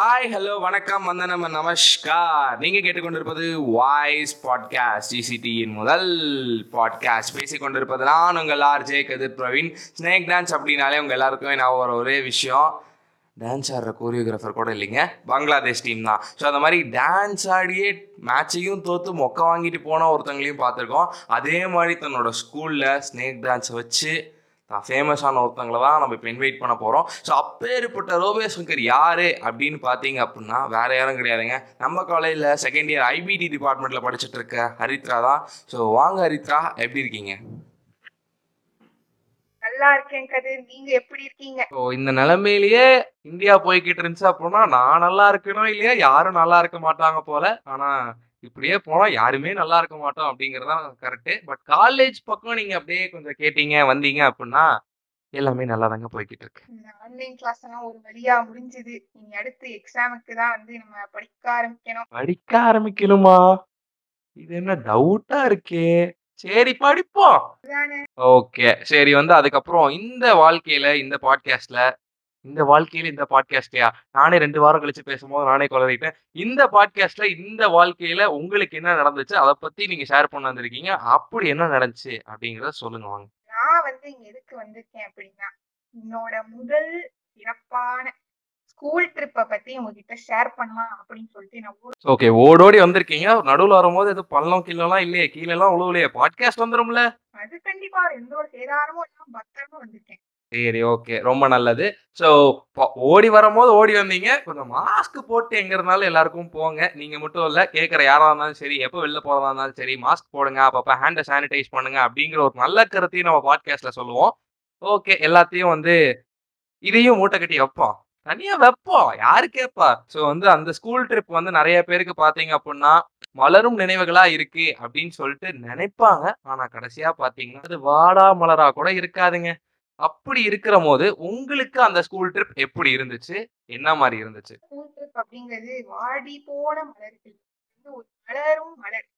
Hi hello வணக்கம் வந்தனம் நமஸ்கார். நீங்க கேட்டுக்கொண்டிருப்பது வாய்ஸ் பாட்காஸ்ட் ஜிசிடியின் முதல் பாட்காஸ்ட் பேசிக்கொண்டிருப்பது நான் உங்கள் RJ Kathir Praveen. Snake dance அப்படின்னாலே உங்க எல்லாருக்குமே நான் ஒரு ஒரே விஷயம். டான்ஸ் ஆடுற கோரியோகிராஃபர் கூட இல்லைங்க. பங்களாதேஷ் டீம் தான். ஸோ அந்த மாதிரி டான்ஸ் ஆடியே மேட்சையும் தோற்று மொக்க வாங்கிட்டு போன ஒருத்தங்களையும் பார்த்துருக்கோம். அதே மாதிரி தன்னோட ஸ்கூலில் ஸ்னேக் டான்ஸை வச்சு தான். ஃபேமஸான ஒருத்தங்களை தான் நம்ம இப்போ இன்வைட் பண்ண போகிறோம் ஸோ அப்பேற்பட்ட ரோபே சங்கர் யார் அப்படின்னு பார்த்தீங்க அப்படின்னா வேற யாரும் கிடையாதுங்க. நம்ம காலேஜில் செகண்ட் இயர் ஐபிடி டிபார்ட்மெண்ட்டில் படிச்சுட்டு இருக்க ஹரித்ரா தான். ஸோ வாங்க ஹரித்ரா எப்படி இருக்கீங்க? நல்லா இருக்கேன் கதிர். நீங்க எப்படி இருக்கீங்க? ஸோ இந்த நிலைமையிலேயே இந்தியா போய்கிட்டு இருந்துச்சு அப்படின்னா நான் நல்லா இருக்கணும் இல்லையா யாரும் நல்லா இருக்க மாட்டாங்க போல. ஆனால் இப்படியே போனால் யாருமே நல்லா இருக்க மாட்டோம் அப்படிங்கிறது தான் கரெக்டு பட் காலேஜ் பக்கம் நீங்கள் அப்படியே கொஞ்சம் கேட்டீங்க வந்தீங்க அப்படின்னா எல்லாமே நல்லா தாங்க போய்கிட்டு இருக்கு. ஆன்லைன் கிளாஸ் எல்லாம் ஒரு வழியா முடிஞ்சது. இனி அடுத்து எக்ஸாமுக்கு தான் வந்து நம்ம படிக்க ஆரம்பிக்கணும். படிக்க ஆரம்பிக்கணுமா? இது என்ன டவுட்டா இருக்கே. சரி படிப்போம். ஓகே சரி வந்து அதுக்கப்புறம் இந்த வாழ்க்கையில இந்த பாட்காஸ்ட்ல இந்த வாழ்க்கையில இந்த பாட்காஸ்ட்லயா நானே ரெண்டு வாரம் கழிச்சு பேசும்போது நானே குளறிட்டேன். இந்த பாட்காஸ்ட்ல இந்த வாழ்க்கையில உங்களுக்கு என்ன நடந்துச்சு? அதை பத்தி நீங்க ஷேர் பண்ண வந்திருக்கீங்க. அப்படி என்ன நடந்துச்சு? அப்படிங்கறத சொல்லுங்க வாங்க. நான் வந்து இங்க எதுக்கு வந்திருக்கேன் அப்படின்னா என்னோட முதல் சிறப்பான ஸ்கூல் ட்ரிப்பை பத்தி உங்ககிட்ட ஷேர் பண்ணலாம் அப்படின்னு சொல்லிட்டு நான் ஓகே ஓடோடி வந்திருக்கீங்க. நடுவுல வரும்போது எதுவும் பள்ளம் கீழெல்லாம் இல்லையே கீழே எல்லாம் உழுவலையே. பாட்காஸ்ட் வந்துரும்ல? அது கண்டிப்பா எந்த ஒரு சேதாரமும் இல்லாம பத்திரமா வந்திருக்கேன். சரி ஓகே. ரொம்ப நல்லது. ஸோ ஓடி வரும்போது ஓடி வந்தீங்க. கொஞ்சம் மாஸ்க் போட்டு எங்க இருந்தாலும் எல்லாருக்கும் போங்க. நீங்க மட்டும் இல்லை கேட்குற யாராக இருந்தாலும் சரி எப்போ வெளில போறதா இருந்தாலும் சரி மாஸ்க் போடுங்க. அப்பப்போ ஹேண்டை சானிடைஸ் பண்ணுங்க அப்படிங்கிற ஒரு நல்ல கருத்தையும் நம்ம பாட்காஸ்ட்ல சொல்லுவோம். ஓகே எல்லாத்தையும் வந்து இதையும் மூட்டை கட்டி வைப்போம். தனியா வைப்போம். யாரு கேட்பா ஸோ வந்து அந்த ஸ்கூல் ட்ரிப் வந்து நிறைய பேருக்கு பார்த்தீங்க அப்படின்னா மலரும் நினைவுகளா இருக்கு அப்படின்னு சொல்லிட்டு நினைப்பாங்க. ஆனா கடைசியா பாத்தீங்கன்னா அது வாடா மலரா கூட இருக்காதுங்க. அப்படி இருக்கிற போது உங்களுக்கு அந்த ஸ்கூல் ட்ரிப் எப்படி இருந்துச்சு? என்ன மாதிரி இருந்துச்சு? ஸ்கூல் ட்ரிப் அப்படிங்கிறது வாடி போன மலர்கள். ஒரு மலரும் மலர்.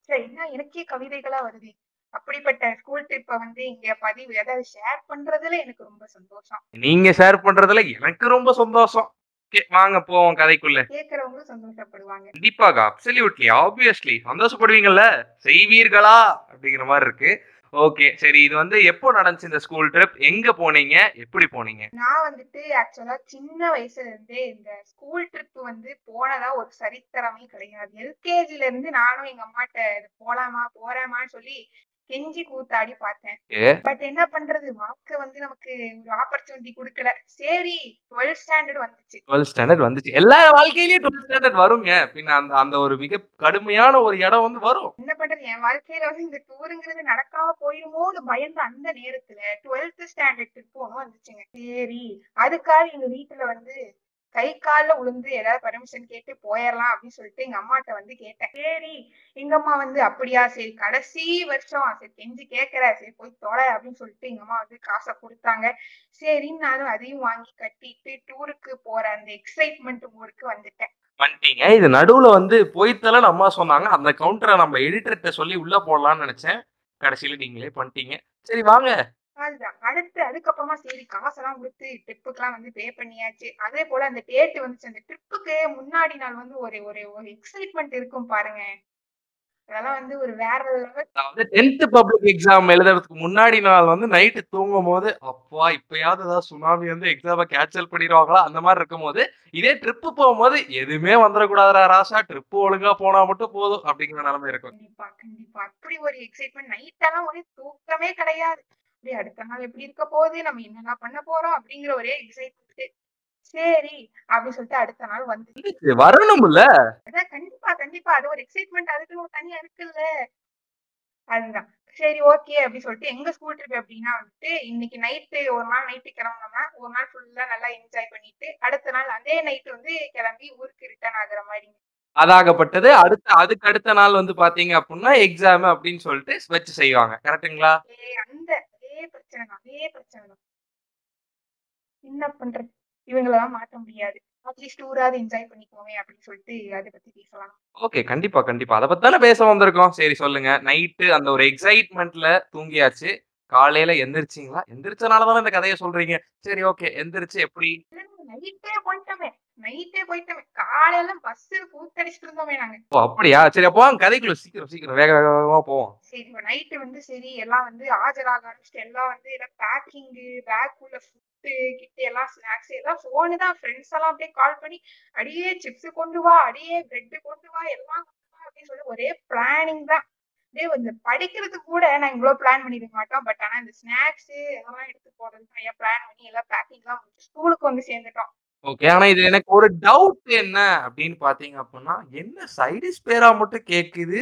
சரி என்ன எனக்கே கவிதைகளா வருது. அப்படிப்பட்ட ஸ்கூல் ட்ரிப்பை வந்து இங்க பதிவு அதாவது ஷேர் பண்றதுல எனக்கு ரொம்ப சந்தோஷம். நீங்க ஷேர் பண்றதுல எனக்கு ரொம்ப சந்தோஷம். வாங்க போவோம் கதைக்குள்ள. கேட்கறவங்களும் சந்தோஷப்படுவாங்க. கண்டிப்பாக அப்சல்யூட்லி ஆப்வியஸ்லி சந்தோஷப்படுவீங்கல்ல? செய்வீர்களா? அப்படிங்கிற மாதிரி இருக்கு. ஓகே சரி இது வந்து எப்போ நடந்துச்சு இந்த ஸ்கூல் ட்ரிப் எங்க போனீங்க? எப்படி போனீங்க? நான் வந்துட்டு ஆக்சுவலா சின்ன வயசுல இருந்தே இந்த ஸ்கூல் ட்ரிப் வந்து போனதா ஒரு சரித்திரமே கிடையாது. எல்கேஜில இருந்து நானும் எங்க அம்மாட்ட இது போலாமா போறேமான்னு சொல்லி கெஞ்சி கூத்தாடி பார்த்தேன். பட் என்ன பண்றது? வாழ்க்கை வந்து நமக்கு ஒரு ஆப்பர்ச்சுனிட்டி கொடுக்கல. சரி டுவெல்த் ஸ்டாண்டர்ட் வந்துச்சு. டுவெல்த் ஸ்டாண்டர்ட் வந்துச்சு. எல்லா வாழ்க்கையிலயும் டுவெல்த் ஸ்டாண்டர்ட் வருங்க. பின்ன அந்த அந்த ஒரு மிக கடுமையான ஒரு இடம் வந்து வரும். என்ன பண்றது? என் வாழ்க்கையில வந்து இந்த டூருங்கிறது நடக்காம போயிருமோன்னு பயந்த அந்த நேரத்துல டுவெல்த் ஸ்டாண்டர்ட் ஒன்று வந்துச்சுங்க. சரி அதுக்காக எங்க வீட்டுல வந்து கை காலில் உளுந்து ஏதாவது பர்மிஷன் கேட்டு போயிடலாம் அப்படின்னு சொல்லிட்டு எங்க அம்மாட்ட வந்து கேட்டேன். சரி எங்க அம்மா வந்து அப்படியா? சரி கடைசி வருஷம். சரி கெஞ்சி கேட்கற சரி போய் தொலை அப்படின்னு சொல்லிட்டு எங்க அம்மா வந்து காசை கொடுத்தாங்க. சரின்னு நானும் அதையும் வாங்கி கட்டிட்டு டூருக்கு போற அந்த எக்ஸைட்மெண்ட் ஊருக்கு வந்துட்டேன். பண்ணிட்டீங்க இது நடுவுல வந்து போய்த்தலன்னு அம்மா சொன்னாங்க. அந்த கவுண்டரை நம்ம எடிட்டர்கிட்ட சொல்லி உள்ள போடலாம்னு நினைச்சேன். கடைசியில நீங்களே பண்ணிட்டீங்க. சரி வாங்க. அதுதான் அடுத்து அதுக்கப்புறமா சரி காசெல்லாம் கொடுத்து ட்ரிப்புக்கெல்லாம் வந்து பே பண்ணியாச்சு. அதே போல அந்த டேட் வந்துச்சு. அந்த ட்ரிப்புக்கு முன்னாடி நாள் வந்து ஒரு ஒரு ஒரு எக்ஸைட்மெண்ட் இருக்கும் பாருங்க. அதெல்லாம் வந்து ஒரு வேற. அதாவது டென்த் பப்ளிக் எக்ஸாம் எழுதுறதுக்கு முன்னாடி நாள் வந்து நைட்டு தூங்கும் போது அப்பா இப்பயாவது ஏதாவது சுனாமி வந்து எக்ஸாமை கேன்சல் பண்ணிடுவாங்களா? அந்த மாதிரி இருக்கும்போது இதே ட்ரிப்பு போகும்போது எதுவுமே வந்துடக்கூடாதுடா ராசா. ட்ரிப்பு ஒழுங்கா போனா மட்டும் போதும் அப்படிங்கிற நிலைமை இருக்கும். கண்டிப்பா கண்டிப்பா. அப்படி ஒரு எக்ஸைட்மெண்ட் நைட்டெல்லாம் ஒரே தூக்கமே கிடையாது. அப்படியே அடுத்த நாள் எப்படி இருக்க போகுது? நம்ம என்னெல்லாம் பண்ண போறோம்? அப்படிங்கிற ஒரே எக்ஸைட்மெண்ட் சரி அப்படின்னு சொல்லிட்டு அடுத்த நாள் வந்து வரணும்ல? அதான் கண்டிப்பா கண்டிப்பா. அது ஒரு எக்ஸைட்மெண்ட் அதுக்குன்னு ஒரு தனியா இருக்குல்ல அதுதான். சரி ஓகே அப்படி சொல்லிட்டு எங்க ஸ்கூல் ட்ரிப் எப்படின்னா வந்துட்டு இன்னைக்கு நைட்டு ஒரு நாள் நைட்டு கிளம்புனோம்னா ஒரு நாள் ஃபுல்லா நல்லா என்ஜாய் பண்ணிட்டு அடுத்த நாள் அதே நைட் வந்து கிளம்பி ஊருக்கு ரிட்டர்ன் ஆகுற மாதிரி. அதாகப்பட்டது. அடுத்த அதுக்கு அடுத்த நாள் வந்து பாத்தீங்க அப்படின்னா எக்ஸாம் அப்படின்னு சொல்லிட்டு வச்சு செய்வாங்க. கரெக்ட்டுங்களா அதே அந்த பிரச்சனை தான் அதே பிரச்சனை தான். என்ன பண்றது? இவங்களெல்லாம் மாத்த முடியாது. அட்லீஸ்ட் டூராவது என்ஜாய் பண்ணிக்கோமே அப்படின்னு சொல்லிட்டு அதை பத்தி பேசலாம். ஓகே கண்டிப்பா கண்டிப்பா. அதை பத்தி தானே பேச வந்திருக்கோம். சரி சொல்லுங்க. நைட்டு அந்த ஒரு எக்ஸைட்மெண்ட்ல தூங்கியாச்சு. காலையில எந்திரிச்சிங்களா? எந்திரிச்சனால தானே இந்த கதையை சொல்றீங்க. சரி ஓகே எந்திரிச்சு எப்படி? நைட்டே போயிட்டோமே. நைட்டே போயிட்டோமே. காலையில பஸ்ல கூத்தடிச்சிட்டு இருந்தோமே நாங்க. ஓ அப்படியா? சரி அப்போ கதைக்குள்ள சீக்கிரம் சீக்கிரம் வேக வேகமா போவோம். சரி நைட்டு வந்து சரி எல்லாம் வந்து ஆஜராக ஆரம்பிச்சிட்டு எல்லாம் வந்து எல்லாம் பேக்கிங்கு பேக் உள்ள ஃபுட்டு கிட்ட எல்லாம் ஸ்நாக்ஸ் எல்லாம் ஃபோனு தான் ஃப்ரெண்ட்ஸ் எல்லாம் அப்படியே கால் பண்ணி அடியே சிப்ஸ் கொண்டு வா அடியே பிரெட் கொண்டு வா எல்லாம் அப்படின்னு சொல்லி ஒரே பிளானிங் தான். அப்படியே இந்த படிக்கிறதுக்கு கூட நான் இவ்வளவு பிளான் பண்ணிருக்க மாட்டோம். பட் ஆனா இந்த ஸ்நாக்ஸ் அதெல்லாம் எடுத்து போடுறதுக்கு நிறைய பிளான் பண்ணி எல்லாம் பேக்கிங் எல்லாம் ஸ்கூலுக்கு வந்து சேர்ந்துட்டோம். ஓகே ஆனா இது எனக்கு ஒரு டவுட் என்ன அப்படின்னு பாத்தீங்க அப்படின்னா என்ன சைடிஸ் பேரா மட்டும் கேக்குது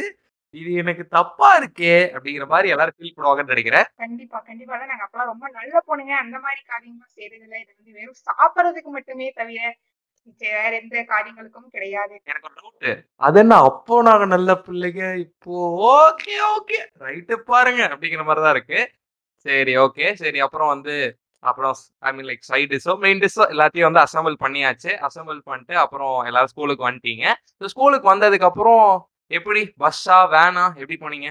இது எனக்கு தப்பா இருக்கே அப்படிங்கிற மாதிரி எல்லாரும் ஃபீல் பண்ணுவாங்கன்னு நினைக்கிறேன். கண்டிப்பா கண்டிப்பா. அதான் நாங்க அப்பெல்லாம் ரொம்ப நல்ல பொண்ணுங்க. அந்த மாதிரி காரியங்களும் செய்யறது இல்ல. இது வந்து வெறும் சாப்பிடறதுக்கு மட்டுமே தவிர வேற எந்த காரியங்களுக்கும் கிடையாது. எனக்கு ஒரு டவுட் அது என்ன? அப்போ நாங்க நல்ல பிள்ளைங்க. இப்போ ஓகே ஓகே ரைட்டு பாருங்க அப்படிங்கிற மாதிரி தான் இருக்கு. சரி ஓகே சரி அப்புறம் வந்து அப்புறம் ஐ மீன் லைக் சைட் டிஷ்ஷோ மெயின் டிஷ்ஷோ எல்லாத்தையும் வந்து அசம்பிள் பண்ணியாச்சு. அசம்பிள் பண்ணிட்டு அப்புறம் எல்லாரும் ஸ்கூலுக்கு வந்துட்டீங்க. ஸோ ஸ்கூலுக்கு வந்ததுக்கு அப்புறம் எப்படி? பஸ்ஸா வேனா எப்படி போனீங்க?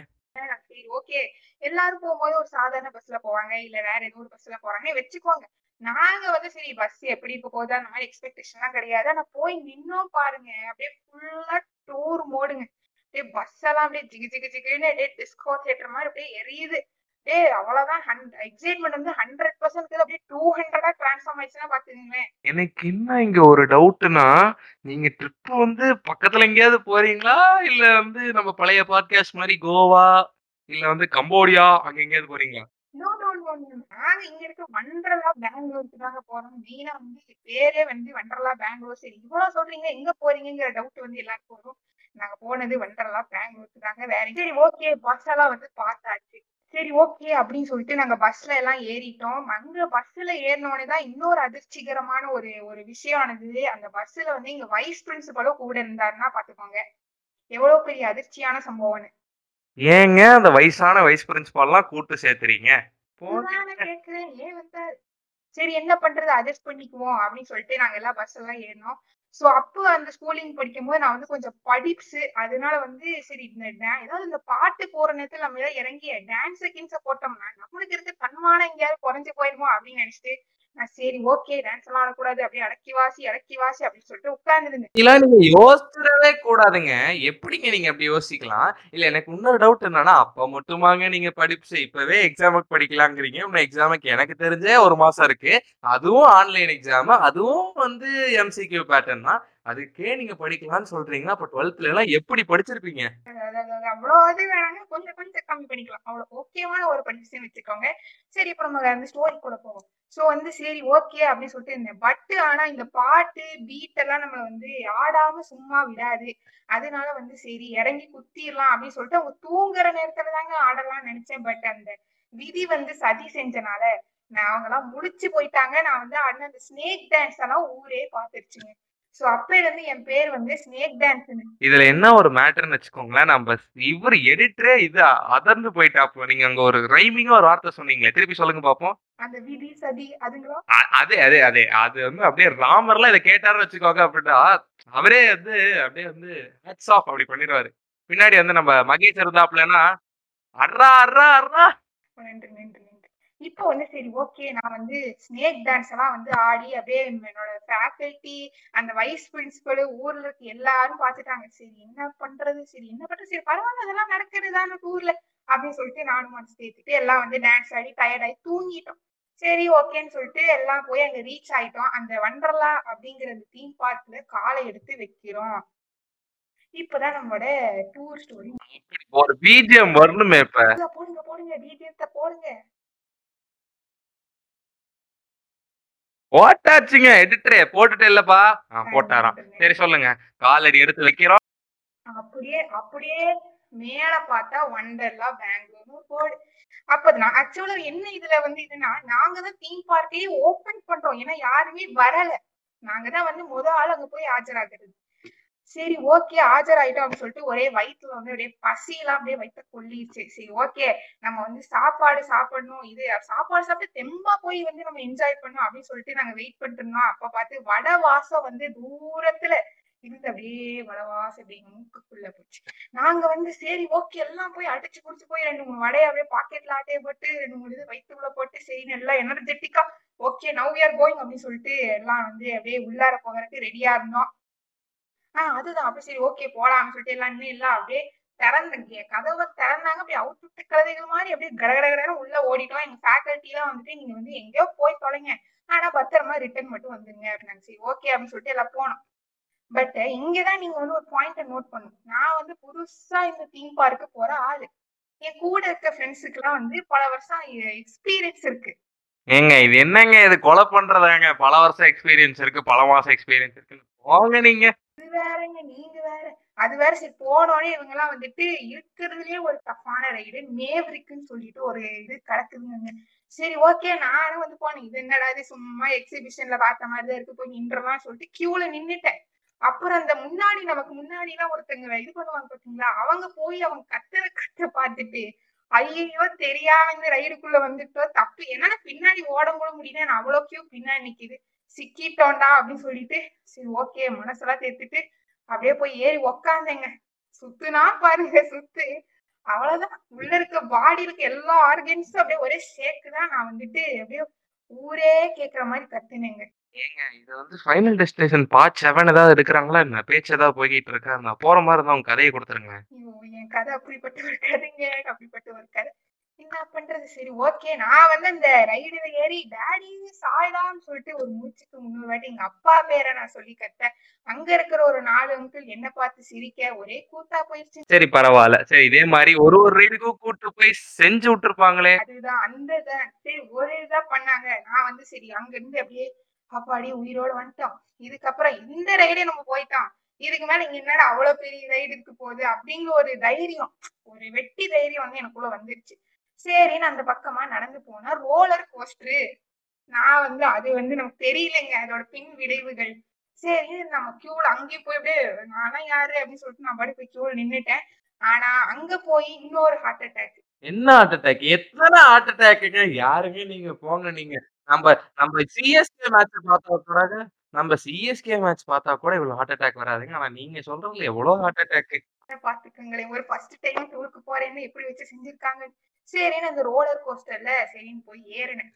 சரி ஓகே எல்லாரும் போகும்போது ஒரு சாதாரண பஸ்ல போவாங்க. இல்ல வேற ஏதோ ஒரு பஸ்ல போறாங்க. வச்சுக்கோங்க. நாங்க வந்து சரி பஸ் எப்படி இருக்க போகுது? அந்த மாதிரி எக்ஸ்பெக்டேஷன் எல்லாம் கிடையாது. ஆனா போய் நின்னோம் பாருங்க. அப்படியே ஃபுல்லா டூர் மோடுங்க அப்படியே பஸ் எல்லாம் அப்படியே ஜிகு ஜிகு ஜிகுன்னு அப்படியே டிஸ்கோ தியேட்டர் மாதிரி அப்படியே எரியுது. டேய் அவ்வளவுதான் எக்ஸைட்மெண்ட் வந்து ஹண்ட்ரட் பர்சன்ட் அப்படியே டூ ஹண்ட்ரடா டிரான்ஸ்ஃபார்ம் ஆயிடுச்சுன்னா பாத்துக்கங்களேன். எனக்கு என்ன இங்க ஒரு டவுட்னா நீங்க ட்ரிப் வந்து பக்கத்துல எங்கேயாவது போறீங்களா? இல்ல வந்து நம்ம பழைய பாட்காஸ்ட் மாதிரி கோவா இல்ல வந்து கம்போடியா அங்க எங்கேயாவது போறீங்களா? நாங்க இங்க இருக்க வண்டர்லா பெங்களூருக்கு தாங்க போறோம். மெயினா வந்து பேரே வந்து வண்டர்லா பெங்களூர் சரி. இவ்வளவு சொல்றீங்க எங்க போறீங்கிற டவுட் வந்து எல்லாருக்கும் வரும். நாங்க போனது வண்டர்லா பெங்களூருக்கு தாங்க. வேற சரி ஓகே பஸ் எல்லாம் வந்து பார்த்தாச்சு. சரி ஓகே அப்படின்னு சொல்லிட்டு நாங்க பஸ்ல எல்லாம் ஏறிட்டோம். அங்க பஸ்ல ஏறினோடனே தான் இன்னொரு அதிர்ச்சிகரமான ஒரு ஒரு விஷயம் ஆனது அந்த பஸ்ல வந்து எங்க வைஸ் பிரின்சிபலும் கூட இருந்தாருன்னா பாத்துக்கோங்க எவ்வளவு பெரிய அதிர்ச்சியான சம்பவம்னு. ஏங்க அந்த வயசான வைஸ் பிரின்சிபால்லாம் கூட்டு சேர்த்துறீங்க? கேக்குறேன்? ஏன் வந்தாரு சரி என்ன பண்றது? அட்ஜஸ்ட் பண்ணிக்குவோம் அப்படின்னு சொல்லிட்டு நாங்க எல்லாம் பஸ் எல்லாம் ஏறினோம். சோ அப்போ அந்த ஸ்கூலிங் படிக்கும் போது நான் வந்து கொஞ்சம் படிப்ஸ் அதனால வந்து சரி இந்த ஏதாவது இந்த பாட்டு போற நேரத்துல நம்ம ஏதாவது இறங்கி டான்ஸ் கின்ஸ போட்டோம்னா நம்மளுக்கு இருக்க தன்மான எங்கேயாவது குறைஞ்சு போயிருமோ அப்படின்னு நினைச்சிட்டு நான் சரி ஓகே டான்ஸ் எல்லாம் ஆடக்கூடாது அப்படியே அடக்கி வாசி அடக்கி வாசி அப்படின்னு சொல்லிட்டு உட்கார்ந்துருந்தேன். இதெல்லாம் நீங்க யோசிச்சிடவே கூடாதுங்க. எப்படிங்க நீங்க அப்படி யோசிக்கலாம்? இல்ல எனக்கு இன்னொரு டவுட் என்னன்னா அப்ப மட்டுமாங்க நீங்க படிப்பு இப்பவே எக்ஸாமுக்கு படிக்கலாங்கிறீங்க. இன்னும் எக்ஸாமுக்கு எனக்கு தெரிஞ்சே ஒரு மாசம் இருக்கு. அதுவும் ஆன்லைன் எக்ஸாம் அதுவும் வந்து எம்சிக்யூ பேட்டர்ன் தான். அதுக்கே நீங்க படிக்கலாம்னு சொல்றீங்க அப்ப டுவெல்த்ல எல்லாம் எப்படி படிச்சிருப்பீங்க? அதாவது அவ்வளோ அது வேணாங்க. கொஞ்சம் கொஞ்சம் கம்மி பண்ணிக்கலாம். அவ்வளோ ஓகேவான ஒரு படிச்சு வச்சுக்கோங்க. சரி இப்போ நம்ம அந்த ஸ்டோரி கூட போவோம். ஸோ வந்து சரி ஓகே அப்படின்னு சொல்லிட்டு இருந்தேன். பட் ஆனா இந்த பாட்டு பீட் எல்லாம் நம்மள வந்து ஆடாம சும்மா விடாது. அதனால வந்து சரி இறங்கி குத்திடலாம் அப்படின்னு சொல்லிட்டு அவங்க தூங்குற நேரத்துல தாங்க ஆடலாம்னு நினைச்சேன். பட் அந்த விதி வந்து சதி செஞ்சனால நான் அவங்க எல்லாம் முடிச்சு போயிட்டாங்க. நான் வந்து அண்ணன் அந்த ஸ்னேக் டான்ஸ் எல்லாம் ஊரே பாத்துருச்சுங்க ஸோ அப்பையில இருந்து என் பேர் வந்து ஸ்னேக் டான்ஸ்னு இதுல என்ன ஒரு மேட்டர்னு வச்சுக்கோங்களேன் நம்ம இவர் எடிட்டரே இது அதர்ந்து போயிட்டாப்போ. நீங்க அங்க ஒரு ரைமிங்கா ஒரு வார்த்தை சொன்னீங்களே திருப்பி சொல்லுங்க பாப்போம். அந்த விதி சதி அதுங்களா? அதே அதே அதே. அது வந்து அப்படியே ராமர்லாம் இதை கேட்டாருன்னு வச்சுக்கோங்க அப்படின்னா அவரே வந்து அப்படியே வந்து ஹேட்ஸ் ஆஃப் அப்படி பண்ணிடுவாரு. பின்னாடி வந்து நம்ம மகேஷ் இருந்தாப்லன்னா அட்ரா அட்ரா அட்ரா நன்றி நன்றி. இப்போ வந்து சரி ஓகே நான் வந்து ஸ்னேக் டான்ஸ் எல்லாம் வந்து ஆடி அப்படியே என்னோட ஃபேக்கல்ட்டி அந்த வைஸ் பிரின்சிபல் ஊர்ல இருக்க எல்லாரும் பார்த்துட்டாங்க. சரி என்ன பண்றது? சரி என்ன பண்றது? சரி பரவாயில்ல அதெல்லாம் நடக்கிறது தானே ஊர்ல? அப்படின்னு சொல்லிட்டு நானும் மனசு தேத்திட்டு எல்லாம் வந்து டான்ஸ் ஆடி டயர்ட் ஆகி தூங்கிட்டோம். சரி ஓகேன்னு சொல்லிட்டு எல்லாம் போய் அங்க ரீச் ஆயிட்டோம். அந்த வண்டர்லா அப்படிங்கிற அந்த தீம் பார்க்ல காலை எடுத்து வைக்கிறோம். இப்பதான் நம்மளோட டூர் ஸ்டோரி ஒரு பிஜிஎம் வரணுமே இப்ப. போடுங்க போடுங்க டீட்டெயில்ஸ போடுங்க. போட்டாச்சுங்க எடிட்டரே போட்டுட்டு இல்லப்பா. போட்டாராம். சரி சொல்லுங்க. காலடி எடுத்து வைக்கிறோம். அப்படியே அப்படியே மேல பார்த்தா வண்டர்லா பெங்களூர் போர்டு அப்ப நான் ஆக்சுவலா என்ன இதுல வந்து இதுனா நாங்க தான் தீம் பார்க்கையே ஓபன் பண்றோம். ஏன்னா யாருமே வரல. நாங்க தான் வந்து முத ஆள் அங்க போய் ஆஜராகிறது. சரி ஓகே ஆஜராயிட்டோம் அப்படின்னு சொல்லிட்டு ஒரே வயிற்றுல வந்து அப்படியே பசியெல்லாம் அப்படியே வயிற்ற கொல்லிடுச்சு சரி ஓகே நம்ம வந்து சாப்பாடு சாப்பிடணும். இது சாப்பாடு சாப்பிட்டு தெம்பா போய் வந்து நம்ம என்ஜாய் பண்ணணும் அப்படின்னு சொல்லிட்டு நாங்க வெயிட் பண்ணிட்டு இருந்தோம். அப்ப பார்த்து வட வாசம் வந்து தூரத்துல இருந்து அப்படியே வடவாசம் அப்படியே மூக்குக்குள்ள போச்சு. நாங்க வந்து சரி ஓகே எல்லாம் போய் அடிச்சு குடிச்சு போய் ரெண்டு மூணு வடையை அப்படியே பாக்கெட்ல ஆட்டைய போட்டு ரெண்டு மூணு இது வயிற்றுக்குள்ள போட்டு சரி நல்லா எனர்ஜெட்டிக்கா okay now we are going அப்படின்னு சொல்லிட்டு எல்லாம் வந்து அப்படியே உள்ளார போகிறதுக்கு ரெடியா இருந்தோம். ஆஹ் அதுதான். அப்படி சரி ஓகே போலாம்னு சொல்லிட்டு எல்லாம் இன்னும் எல்லாம் அப்படியே திறந்து கதவை திறந்தாங்க. அப்படியே அவுட் விட்டு கழுதைகள் மாதிரி அப்படியே கடகடகடன்னு உள்ள ஓடிட்டோம். எங்க ஃபேக்கல்ட்டி எல்லாம் வந்துட்டு நீங்க வந்து எங்கேயோ போய் தொலைங்க. ஆனா பத்திரமா ரிட்டர்ன் மட்டும் வந்துருங்க அப்படின்னு சரி ஓகே அப்படின்னு சொல்லிட்டு எல்லாம் போனோம். பட் இங்கதான் நீங்க வந்து ஒரு பாயிண்ட நோட் பண்ணணும். நான் வந்து புதுசா இந்த தீம் பார்க்கு போற ஆளு. என் கூட இருக்க ஃப்ரெண்ட்ஸுக்கு எல்லாம் வந்து பல வருஷம் எக்ஸ்பீரியன்ஸ் இருக்கு. ஏங்க இது என்னங்க இது கொலை பண்றதாங்க? பல வருஷம் எக்ஸ்பீரியன்ஸ் இருக்கு பல மாசம் எக்ஸ்பீரியன்ஸ் இருக்கு போங்க நீங்க. இது வேறங்க நீங்க வேற. அது வேற சரி போனோடனே இவங்க எல்லாம் வந்துட்டு இருக்கிறதுலயே ஒரு டஃப்பான ரைடு மேவரிக்குன்னு சொல்லிட்டு ஒரு இது கிடக்குதுங்க. சரி ஓகே நானும் வந்து போனேன். இது என்னடா இது சும்மா எக்ஸிபிஷன்ல பார்த்த மாதிரி தான் இருக்கு போய் நின்றலாம் சொல்லிட்டு கியூல நின்னுட்டேன். அப்புறம் அந்த முன்னாடி நமக்கு முன்னாடி எல்லாம் ஒருத்தங்க இது பண்ணுவாங்க பாத்தீங்களா? அவங்க போய் அவங்க கத்துற கத்த பார்த்துட்டு ஐயோ தெரியாம இந்த ரைடுக்குள்ள வந்துட்டோ தப்பு. என்னால பின்னாடி ஓட கூட முடியல நான் அவ்வளவு கியூ பின்னாடி நிக்குது. சிக்கிட்டோண்டா அப்படின்னு சொல்லிட்டு சரி ஓகே மனசெல்லாம் தேத்துட்டு அப்படியே போய் ஏறி உக்காந்தேங்க. சுத்துனா பாருங்க சுத்து. அவ்வளவுதான். உள்ள இருக்க பாடி இருக்க எல்லா ஆர்கன்ஸும் அப்படியே ஒரே ஷேக்கு தான் நான் வந்துட்டு அப்படியே ஊரே கேக்குற மாதிரி கத்துனேங்க ஏங்க இது வந்து ஃபைனல் டெஸ்டினேஷன் பார்ட் செவன் ஏதாவது எடுக்கிறாங்களா என்ன? பேச்சு ஏதாவது போய்கிட்டு இருக்கா? நான் போற மாதிரி இருந்தா உங்க கதையை கொடுத்துருங்க என் கதை அப்படிப்பட்ட ஒரு கதைங்க அப்படிப்பட்ட ஒரு கதை. என்ன பண்றது சரி ஓகே நான் வந்து அந்த ரைடுல ஏறி டேடி சாய்டான்னு சொல்லிட்டு ஒரு மூச்சுக்கு முன்னூறு வாட்டி எங்க அப்பா பேரை நான் சொல்லி கட்டேன் அங்க இருக்கிற ஒரு நாலு அங்கிள் என்ன பார்த்து சிரிக்க ஒரே கூத்தா போயிடுச்சு சரி பரவாயில்ல. சரி இதே மாதிரி ஒரு ஒரு ரைடுக்கும் கூட்டு போய் செஞ்சு விட்டுருப்பாங்களே. அதுதான் அந்த இதான் சரி ஒரு இதா பண்ணாங்க. நான் வந்து சரி அங்க இருந்து அப்படியே அப்பாடி உயிரோட வந்துட்டோம். இதுக்கப்புறம் இந்த ரைடே நம்ம போயிட்டோம். இதுக்கு மேல இங்க என்னடா அவ்வளவு பெரிய ரைடு இருக்கு போகுது? அப்படிங்கிற ஒரு தைரியம் ஒரு வெட்டி தைரியம் வந்து எனக்குள்ள வந்துருச்சு. சரின்னு அந்த பக்கமா நடந்து போனா ரோலர் கோஸ்டரு நான் வந்து அது வந்து நமக்கு தெரியலங்க அதோட பின் விளைவுகள். சரி நம்ம கியூல அங்கேயும் போய் அப்படியே நானா யாரு? அப்படின்னு சொல்லிட்டு நான் பாடி போய் கியூல நின்னுட்டேன். ஆனா அங்க போய் இன்னொரு ஹார்ட் அட்டாக் என்ன ஹார்ட் அட்டாக் எத்தனை ஹார்ட் அட்டாக்குங்க யாருங்க நீங்க? போங்க நீங்க. நம்ம நம்ம சிஎஸ்கே மேட்ச் பார்த்தா கூட நம்ம சிஎஸ்கே மேட்ச் பார்த்தா கூட இவ்வளவு ஹார்ட் அட்டாக் வராதுங்க. ஆனா நீங்க சொல்றதுல எவ்வளவு ஹார்ட் அட்டாக் பாத்துக்கங்களேன் ஒரு ஃபர்ஸ்ட் டைம் டூருக்கு போறேன்னு எப்படி வச்சு செஞ்சிருக்காங்க? சரின்னு அந்த ரோலர் கோஸ்டர்ல சரின்னு போய் ஏறினேன்.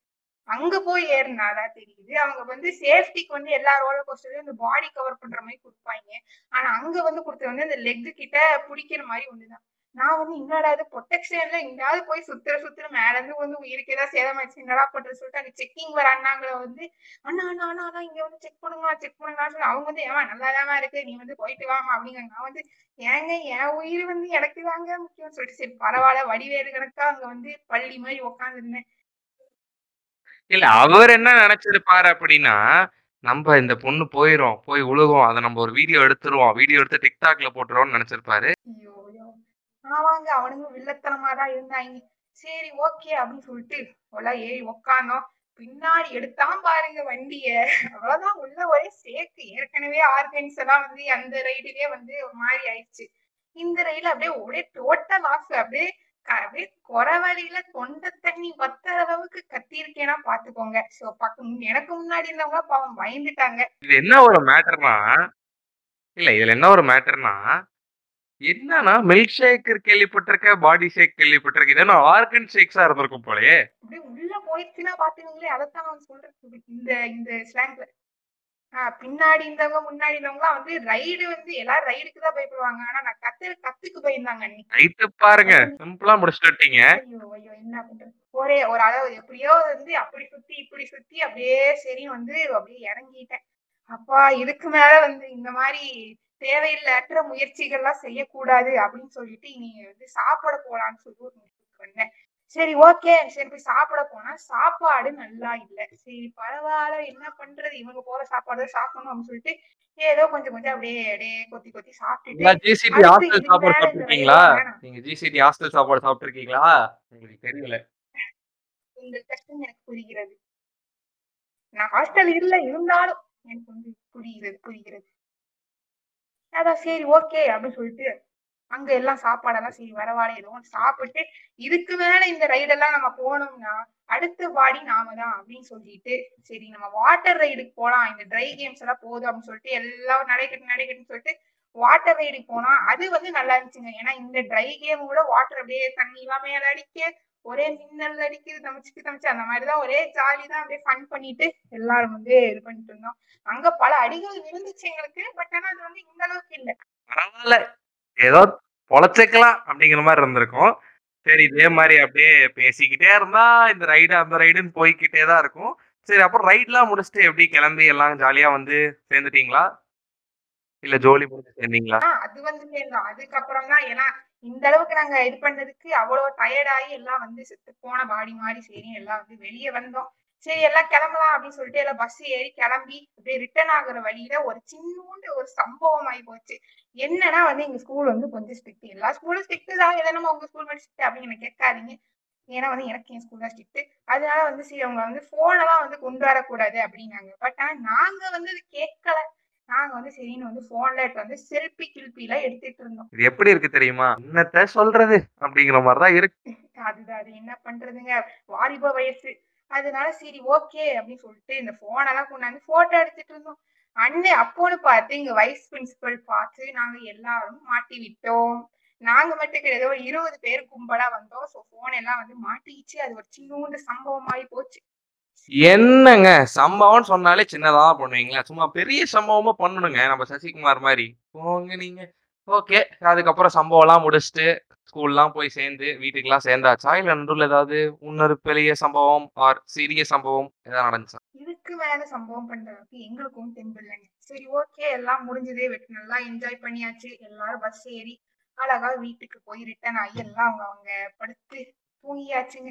அங்க போய் ஏறினாதான் தெரியுது. அவங்க வந்து சேஃப்டிக்கு வந்து எல்லா ரோலர் கோஸ்டர்லயும் இந்த பாடி கவர் பண்ற மாதிரி கொடுப்பாங்க. ஆனா அங்க வந்து கொடுத்தது வந்து அந்த லெக் கிட்ட பிடிக்கிற மாதிரி ஒண்ணுதான். நான் வந்து என்னடா இது ப்ரொடெக்ஷன்ல எங்கேயாவது போய் சுத்துற சுத்துற மேல இருந்து வந்து உயிருக்கு ஏதாவது சேதமாச்சு என்னடா பண்றது சொல்லிட்டு அங்க செக்கிங் வர அண்ணாங்களை வந்து அண்ணா அண்ணா அண்ணா அண்ணா இங்க வந்து செக் பண்ணுங்க செக் பண்ணுங்க சொல்லி அவங்க வந்து ஏமா நல்லாதான் இருக்கு நீ வந்து போயிட்டு வாமா அப்படிங்க நான் வந்து ஏங்க என் உயிர் வந்து எனக்கு தாங்க முக்கியம் சொல்லிட்டு சரி பரவாயில்ல வடிவேலு கணக்கா அங்க வந்து பள்ளி மாதிரி உட்காந்துருந்தேன் இல்ல அவர் என்ன நினைச்சிருப்பாரு அப்படின்னா நம்ம இந்த பொண்ணு போயிரும் போய் உழுகும் அதை நம்ம ஒரு வீடியோ எடுத்துருவோம் வீடியோ எடுத்து டிக்டாக்ல போட்டுருவோம்னு நினைச்சிருப்பாரு. ஐயோ ஆமாங்க அவனுங்க வில்லத்தனமா தான் இருந்தாங்க. சரி ஓகே அப்படின்னு சொல்லிட்டு எல்லாம் ஏறி உக்காந்தோம் பின்னாடி எடுத்தான் பாருங்க வண்டிய. அவ்வளவுதான். உள்ள ஒரே சேர்க்கு ஏற்கனவே ஆர்கன்ஸ் எல்லாம் வந்து அந்த ரைடுலயே வந்து ஒரு மாதிரி ஆயிடுச்சு. இந்த ரயில் அப்படியே ஒரே டோட்டல் ஆஃப் அப்படியே அப்படியே குறை வழியில தொண்டை தண்ணி வத்த அளவுக்கு கத்திருக்கேன்னா பாத்துக்கோங்க. சோ பக்கம் எனக்கு முன்னாடி இருந்தவங்க பாவம் பயந்துட்டாங்க. இது என்ன ஒரு மேட்டர்னா இல்ல இதுல என்ன ஒரு மேட்டர்னா என்னன்னா மில்க் ஷேக் கேள்விப்பட்டிருக்க பாடி ஷேக் கேள்விப்பட்டிருக்க இதெல்லாம் ஆர்கன் ஷேக்ஸா இருந்திருக்கும் போலயே. அப்படியே உள்ள போயிடுச்சுன்னா பாத்துக்கோங்களே அதைத்தான் நான் சொல்றேன். இந்த இந்த ஸ்லாங்ல பின்னாடி இருந்தவங்க முன்னாடி இருந்தவங்க வந்து ரைடு வந்து எல்லாரும் ரைடுக்கு தான் பயப்படுவாங்க. ஆனா நான் கத்து கத்துக்கு அன்னைக்கு. ரைட்டு பாருங்க. சிம்பிளா முடிச்சுட்டு விட்டீங்க ஐயோ ஐயோ என்ன பண்றது? ஒரே ஒரு அளவு எப்படியோ வந்து அப்படி சுத்தி இப்படி சுத்தி அப்படியே சரி வந்து அப்படியே இறங்கிட்டேன். அப்பா இதுக்கு மேல வந்து இந்த மாதிரி தேவையில்லற்ற முயற்சிகள்லாம் செய்யக்கூடாது அப்படின்னு சொல்லிட்டு இனி வந்து சாப்பிட போலான்னு சொல்லி ஒரு முடிவுக்கு வந்தேன். சரி ஓகே. சரி போய் சாப்பிட போனா சாப்பாடு நல்லா இல்ல. சரி பரவாயில்ல. என்ன பண்றது? இவங்க போற சாப்பாடு தான் சாப்பிடணும் அப்படின்னு சொல்லிட்டு ஏதோ கொஞ்சம் கொஞ்சம் அப்படியே அப்படியே கொத்தி கொத்தி சாப்பிட்டுட்டு ஜிசிடி ஹாஸ்டல் சாப்பாடு சாப்பிட்டுருக்கீங்களா. நீங்க ஜிசிடி ஹாஸ்டல் சாப்பாடு சாப்பிட்டுருக்கீங்களா? உங்களுக்கு தெரியல. உங்கள் கஷ்டம் எனக்கு புரிகிறது. நான் ஹாஸ்டல் இல்ல இருந்தாலும் எனக்கு வந்து புரிகிறது புரிகிறது. அதான் சரி ஓகே அப்படின்னு சொல்லிட்டு அங்க எல்லாம் சாப்பாடெல்லாம் சரி வரவாடே ஏதோ சாப்பிட்டு இதுக்கு மேல இந்த ரைடெல்லாம் நம்ம போனோம்னா அடுத்த வாடி நாம தான் அப்படின்னு சொல்லிட்டு சரி நம்ம வாட்டர் ரைடுக்கு போலாம் இந்த ட்ரை கேம்ஸ் எல்லாம் போதும் அப்படின்னு சொல்லிட்டு எல்லாம் நடைக்கட்டு நடைக்கட்டுன்னு சொல்லிட்டு வாட்டர் ரைடுக்கு போனா அது வந்து நல்லா இருந்துச்சுங்க. ஏன்னா இந்த ட்ரை கேம் கூட வாட்டர் அப்படியே தண்ணி எல்லாம் மேல அடிக்க ஒரே மின்னல் அடிக்குது தமிச்சுக்கு தமிச்சு அந்த மாதிரிதான் ஒரே ஜாலி தான் அப்படியே ஃபன் பண்ணிட்டு எல்லாரும் வந்து இது பண்ணிட்டு இருந்தோம். அங்க பல அடிகள் விழுந்துச்சு எங்களுக்கு பட் ஆனா அது வந்து இந்த அளவுக்கு இல்ல. பரவாயில்ல. ஏதோ பொழைச்சிக்கலாம் அப்படிங்கிற மாதிரி இருந்திருக்கும். சரி இதே மாதிரி அப்படியே பேசிக்கிட்டே இருந்தா இந்த ரைடு அந்த ரைடுன்னு போய்க்கிட்டே தான் இருக்கும். சரி அப்புறம் ரைட்லாம் முடிச்சுட்டு எப்படி கிளம்பி எல்லாம் ஜாலியா வந்து சேர்ந்துட்டீங்களா? இல்ல ஜோலி முடிஞ்சு சேர்ந்தீங்களா? அது வந்து சேர்ந்தோம். அதுக்கப்புறம் தான் ஏன்னா இந்த அளவுக்கு நாங்க இது பண்ணதுக்கு அவ்வளவு டயர்ட் ஆகி எல்லாம் வந்து செத்து போன பாடி மாதிரி சரி எல்லாம் வந்து வெளியே வந்தோம். சரி எல்லாம் கிளம்பலாம் அப்படின்னு சொல்லிட்டு எல்லாம் பஸ் ஏறி கிளம்பி அப்படியே ரிட்டர்ன் ஆகுற வழியில ஒரு சின்னூண்டு ஒரு சம்பவம் ஆகி போச்சு. என்னன்னா வந்து எங்க ஸ்கூல் வந்து கொஞ்சம் ஸ்ட்ரிக்ட் எல்லா ஸ்கூலும் ஸ்ட்ரிக்ட் தான். எதனா உங்க ஸ்கூல் மட்டும் ஸ்ட்ரிக்ட் அப்படின்னு எனக்கு கேட்காதீங்க. ஏன்னா வந்து எனக்கு என் ஸ்கூல் தான் ஸ்ட்ரிக்ட் அதனால வந்து சரி அவங்க வந்து போனெல்லாம் வந்து கொண்டு வரக்கூடாது அப்படின்னாங்க. பட் ஆனா நாங்க வந்து அது கேட்கல. நாங்க வந்து சரின்னு வந்து போன்ல வந்து செல்ஃபி கில்பில எடுத்துட்டு இருந்தோம். இது எப்படி இருக்கு தெரியுமா? என்னத்த சொல்றது? அப்படிங்கிற மாதிரி தான் இருக்கு. அதுதான் அது என்ன பண்றதுங்க? வாலிப வயசு. அதனால சரி ஓகே அப்படின்னு சொல்லிட்டு இந்த போன் எல்லாம் கொண்டாந்து போட்டோ எடுத்துட்டு இருந்தோம். அண்ணன் அப்போன்னு பார்த்து இங்க வைஸ் பிரின்சிபல் பார்த்து நாங்க எல்லாரும் மாட்டி விட்டோம். நாங்க மட்டும் கிடையாது ஒரு இருபது பேர் கும்பலா வந்தோம். ஸோ போன் எல்லாம் வந்து மாட்டிக்கிச்சு. அது ஒரு சின்னூண்டு சம்பவமாயி போச்சு. என்னங்க? சம்பவம்னு சொன்னாலே சின்னதா பண்ணுவீங்களா? சும்மா பெரிய சம்பவமா பண்ணணுங்க. நம்ம சசிகுமார் மாதிரி. போங்க நீங்க. ஓகே. அதுக்கப்புறம் சம்பவம்லாம் முடிச்சுட்டு ஸ்கூல்லாம் போய் சேர்ந்து வீட்டுக்கெல்லாம் சேர்ந்தாச்சா? இல்ல நடுவில் ஏதாவது இன்னொரு பெரிய சம்பவம் ஆர் சிறிய சம்பவம் ஏதாவது நடந்துச்சா? இதுக்கு மேல சம்பவம் பண்றதுக்கு எங்களுக்கும் தெம்பில்லைங்க சரி ஓகே. எல்லாம் முடிஞ்சதே வெட்டு. நல்லா என்ஜாய் பண்ணியாச்சு. எல்லாரும் பஸ் ஏறி அழகா வீட்டுக்கு போய் ரிட்டர்ன் ஆகி எல்லாம் அவங்க அவங்க படுத்து தூங்கியாச்சுங்க.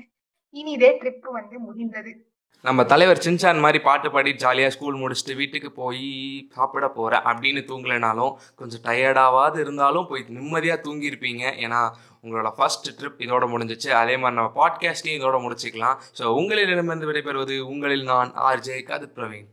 இனி இதே ட்ரிப் வந்து முடிந்தது. நம்ம தலைவர் சின்சான் மாதிரி பாட்டு பாடி ஜாலியாக ஸ்கூல் முடிச்சுட்டு வீட்டுக்கு போய் சாப்பிட போகிறேன் அப்படின்னு தூங்கலைனாலும் கொஞ்சம் டயர்டாவது இருந்தாலும் போய் நிம்மதியாக தூங்கியிருப்பீங்க. ஏன்னா உங்களோட ஃபர்ஸ்ட் ட்ரிப் இதோட முடிஞ்சிச்சு. அதே மாதிரி நம்ம பாட்காஸ்ட்டையும் இதோட முடிச்சுக்கலாம். ஸோ உங்களிடமிருந்து விடைபெறுவது உங்களில் நான் ஆர்ஜே கதிர் பிரவீன்.